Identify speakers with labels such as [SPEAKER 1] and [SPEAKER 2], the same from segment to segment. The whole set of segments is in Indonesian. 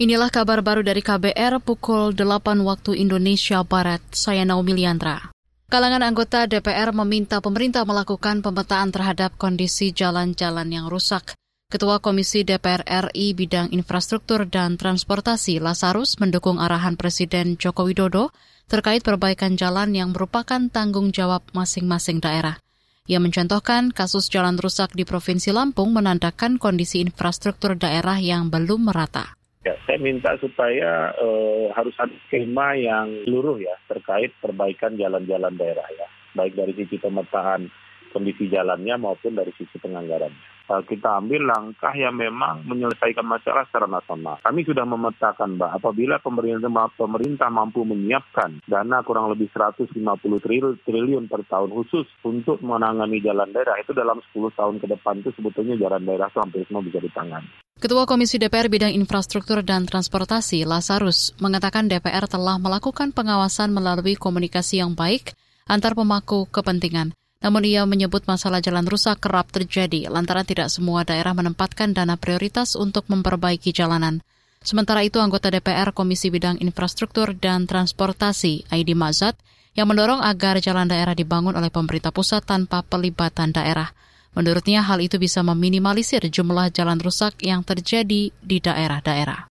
[SPEAKER 1] Inilah kabar baru dari KBR pukul 8 waktu Indonesia Barat. Saya Naomi Liandra. Kalangan anggota DPR meminta pemerintah melakukan pemetaan terhadap kondisi jalan-jalan yang rusak. Ketua Komisi DPR RI bidang infrastruktur dan transportasi Lasarus mendukung arahan Presiden Joko Widodo terkait perbaikan jalan yang merupakan tanggung jawab masing-masing daerah. Ia mencontohkan kasus jalan rusak di Provinsi Lampung menandakan kondisi infrastruktur daerah yang belum merata.
[SPEAKER 2] Ya, saya minta supaya uh, harus ada skema yang seluruh ya terkait perbaikan jalan-jalan daerah ya, baik dari sisi pemetaan kondisi jalannya maupun dari sisi penganggarannya. Uh, kita ambil langkah yang memang menyelesaikan masalah secara nasional. Kami sudah memetakan, Mbak, apabila pemerintah, pemerintah mampu menyiapkan dana kurang lebih 150 triliun, triliun per tahun khusus untuk menangani jalan daerah, itu dalam 10 tahun ke depan itu sebetulnya jalan daerah itu hampir semua bisa ditangani.
[SPEAKER 1] Ketua Komisi DPR Bidang Infrastruktur dan Transportasi, Lasarus, mengatakan DPR telah melakukan pengawasan melalui komunikasi yang baik antar pemangku kepentingan. Namun ia menyebut masalah jalan rusak kerap terjadi lantaran tidak semua daerah menempatkan dana prioritas untuk memperbaiki jalanan. Sementara itu, anggota DPR Komisi Bidang Infrastruktur dan Transportasi, Aidi Mazat, yang mendorong agar jalan daerah dibangun oleh pemerintah pusat tanpa pelibatan daerah. Menurutnya hal itu bisa meminimalisir jumlah jalan rusak yang terjadi di daerah-daerah.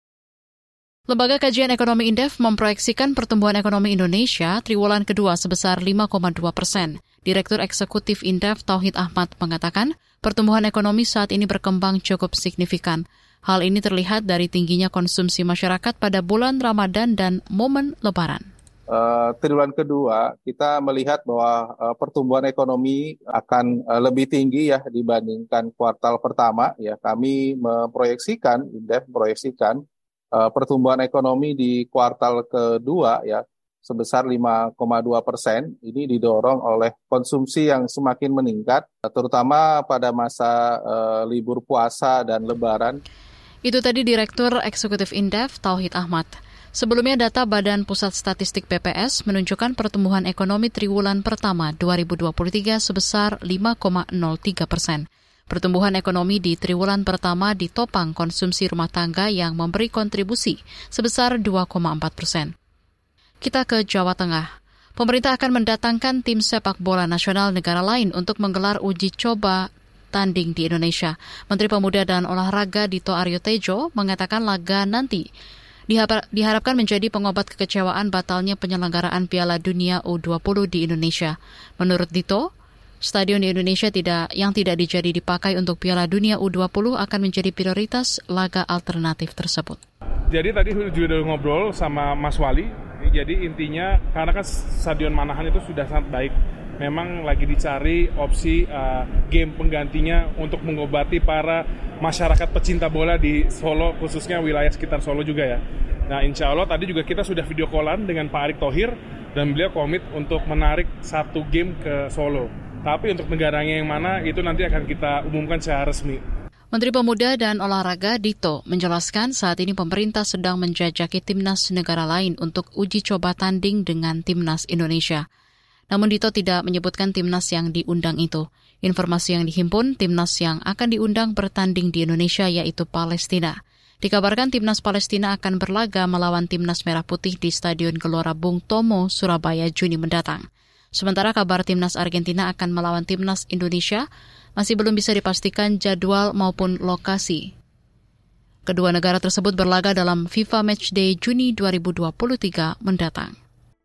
[SPEAKER 1] Lembaga Kajian Ekonomi Indef memproyeksikan pertumbuhan ekonomi Indonesia triwulan kedua sebesar 5,2 persen. Direktur Eksekutif Indef Tauhid Ahmad mengatakan pertumbuhan ekonomi saat ini berkembang cukup signifikan. Hal ini terlihat dari tingginya konsumsi masyarakat pada bulan Ramadan dan momen Lebaran
[SPEAKER 3] uh, triwulan kedua kita melihat bahwa uh, pertumbuhan ekonomi akan uh, lebih tinggi ya dibandingkan kuartal pertama ya kami memproyeksikan Indef memproyeksikan uh, pertumbuhan ekonomi di kuartal kedua ya sebesar 5,2 persen. Ini didorong oleh konsumsi yang semakin meningkat, terutama pada masa uh, libur puasa dan Lebaran.
[SPEAKER 1] Itu tadi Direktur Eksekutif Indef Tauhid Ahmad. Sebelumnya data Badan Pusat Statistik BPS menunjukkan pertumbuhan ekonomi triwulan pertama 2023 sebesar 5,03 persen. Pertumbuhan ekonomi di triwulan pertama ditopang konsumsi rumah tangga yang memberi kontribusi sebesar 2,4 persen. Kita ke Jawa Tengah. Pemerintah akan mendatangkan tim sepak bola nasional negara lain untuk menggelar uji coba tanding di Indonesia. Menteri Pemuda dan Olahraga Dito Aryo Tejo mengatakan laga nanti diharapkan menjadi pengobat kekecewaan batalnya penyelenggaraan Piala Dunia U20 di Indonesia. Menurut Dito, stadion di Indonesia tidak yang tidak dijadi dipakai untuk Piala Dunia U20 akan menjadi prioritas laga alternatif tersebut.
[SPEAKER 4] Jadi tadi juga udah ngobrol sama Mas Wali, jadi intinya karena kan stadion Manahan itu sudah sangat baik memang lagi dicari opsi uh, game penggantinya untuk mengobati para masyarakat pecinta bola di Solo, khususnya wilayah sekitar Solo juga ya. Nah, insya Allah tadi juga kita sudah video callan dengan Pak Arik Tohir dan beliau komit untuk menarik satu game ke Solo. Tapi untuk negaranya yang mana itu nanti akan kita umumkan secara resmi.
[SPEAKER 1] Menteri Pemuda dan Olahraga Dito menjelaskan saat ini pemerintah sedang menjajaki timnas negara lain untuk uji coba tanding dengan timnas Indonesia. Namun Dito tidak menyebutkan timnas yang diundang itu. Informasi yang dihimpun, timnas yang akan diundang bertanding di Indonesia yaitu Palestina. Dikabarkan timnas Palestina akan berlaga melawan timnas Merah Putih di Stadion Gelora Bung Tomo, Surabaya, Juni mendatang. Sementara kabar timnas Argentina akan melawan timnas Indonesia masih belum bisa dipastikan jadwal maupun lokasi. Kedua negara tersebut berlaga dalam FIFA Matchday Juni 2023 mendatang.